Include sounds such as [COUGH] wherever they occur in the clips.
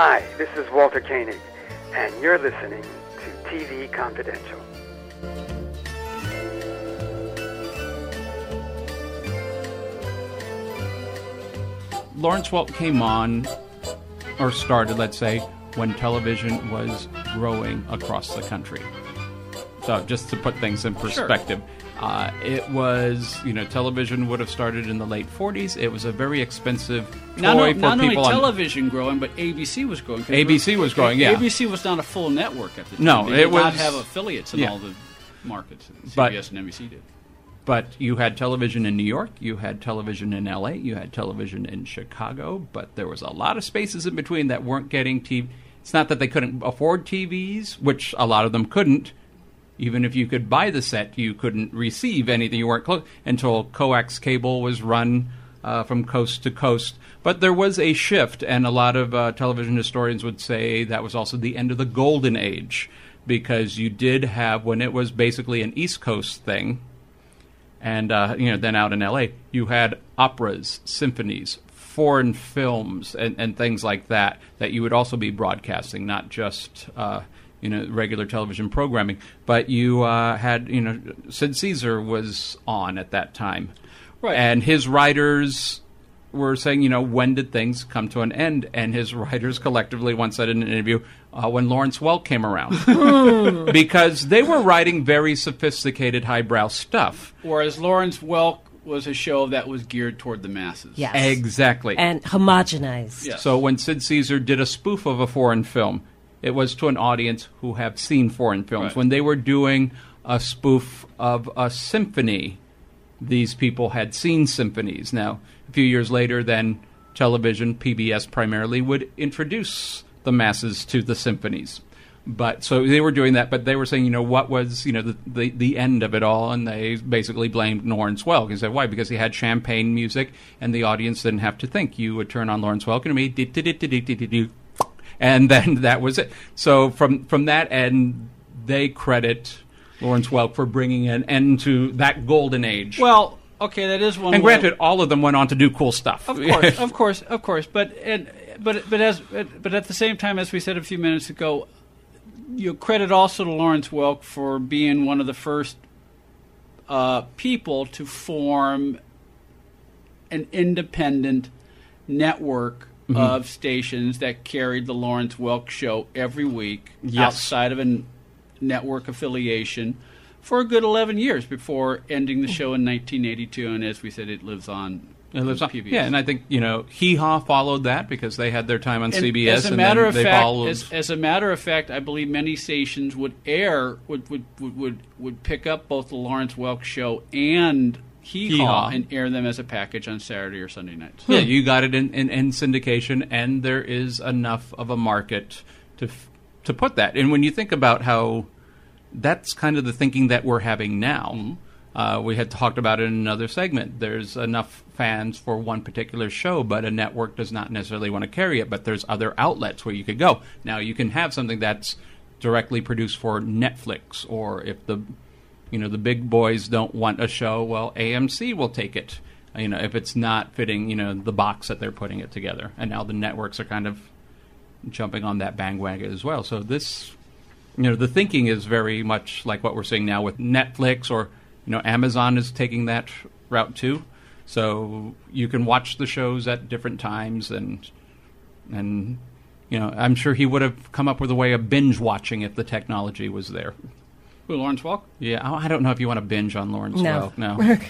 Hi, this is Walter Koenig, and you're listening to TV Confidential. Lawrence Welk came on, or started, let's say, when television was growing across the country. So, just to put things in perspective, uh, it was, you know, television would have started in the late 40s. It was a very expensive toy Not, for not only people on. television growing, but ABC was growing. ABC was growing, yeah. ABC was not a full network at the time. No, they it did not have affiliates in yeah. all the markets. CBS But- and NBC did. But you had television in New York, you had television in LA, you had television in Chicago, but there was a lot of spaces in between that weren't getting TV. It's not that they couldn't afford TVs, which a lot of them couldn't. Even if you could buy the set, you couldn't receive anything. You weren't close until coax cable was run uh, from coast to coast. But there was a shift, and a lot of uh, television historians would say that was also the end of the golden age because you did have, when it was basically an East Coast thing, and uh, you know then out in LA you had operas, symphonies, foreign films, and, and things like that that you would also be broadcasting, not just uh, you know regular television programming. But you uh, had you know Sid Caesar was on at that time, Right. And his writers were saying, you know, when did things come to an end? And his writers collectively once said in an interview, uh, when Lawrence Welk came around, [LAUGHS] because they were writing very sophisticated, highbrow stuff. Whereas Lawrence Welk was a show that was geared toward the masses. Yes. Exactly. And homogenized. Yes. So when Sid Caesar did a spoof of a foreign film, it was to an audience who have seen foreign films. Right. When they were doing a spoof of a symphony, these people had seen symphonies. Now, a few years later, then television, PBS primarily, would introduce the masses to the symphonies. But so they were doing that, but they were saying, you know, what was, you know, the, the, the end of it all, and they basically blamed Lawrence Welk. He said, why? Because he had champagne music, and the audience didn't have to think. You would turn on Lawrence Welk and me, "Dee-dee-dee-dee-dee-dee-dee," and then [LAUGHS] that was it. So from from that end, they credit Lawrence Welk for bringing an end to that golden age. Well, okay, that is one. and way- granted, all of them went on to do cool stuff. Of [LAUGHS] course, of course, of course. But and but but as but at the same time, as we said a few minutes ago, you credit also to Lawrence Welk for being one of the first uh, people to form an independent network Mm-hmm. of stations that carried the Lawrence Welk show every week Yes. outside of a network affiliation for a good 11 years before ending the show in 1982 and as we said it lives on It lives on. PBS. Yeah, and I think you know, Hee Haw followed that because they had their time on And CBS, As a matter of fact, followed. as, as a matter of fact, I believe many stations would air would would would would, would pick up both the Lawrence Welk show and Hee Haw Haw. and air them as a package on Saturday or Sunday nights. yeah, you got it in, in, in syndication, and there is enough of a market to f- to put that. And when you think about how that's kind of the thinking that we're having now. Mm-hmm. Uh, we had talked about it in another segment. There's enough fans for one particular show, but a network does not necessarily want to carry it. But there's other outlets where you could go. Now you can have something that's directly produced for Netflix, or if the you know the big boys don't want a show, well AMC will take it. You know if it's not fitting, you know the box that they're putting it together. And now the networks are kind of jumping on that bandwagon as well. So this you know the thinking is very much like what we're seeing now with Netflix or you know Amazon is taking that route too. So you can watch the shows at different times and and you know I'm sure he would have come up with a way of binge watching if the technology was there. Who, Lawrence Welk? Yeah, I I don't know if you want to binge on Lawrence No. Welk. No. [LAUGHS]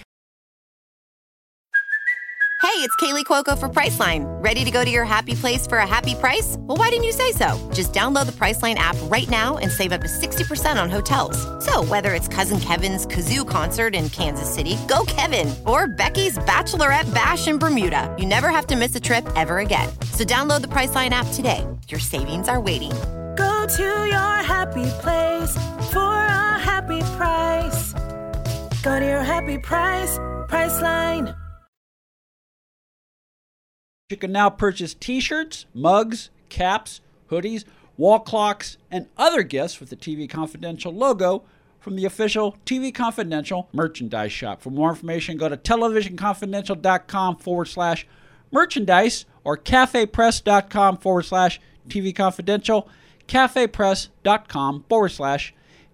Hey, it's Kaley Cuoco for Priceline. Ready to go to your happy place for a happy price? Well, why didn't you say so? Just download the Priceline app right now and save up to 60% on hotels. So, whether it's Cousin Kevin's Kazoo concert in Kansas City, go Kevin, or Becky's Bachelorette Bash in Bermuda, you never have to miss a trip ever again. So, download the Priceline app today. Your savings are waiting. Go to your happy place for a happy price. Go to your happy price, Priceline. You can now purchase t-shirts, mugs, caps, hoodies, wall clocks, and other gifts with the TV Confidential logo from the official TV Confidential merchandise shop. For more information, go to televisionconfidential.com forward slash merchandise or cafepress.com forward slash TV Confidential, cafepress.com forward slash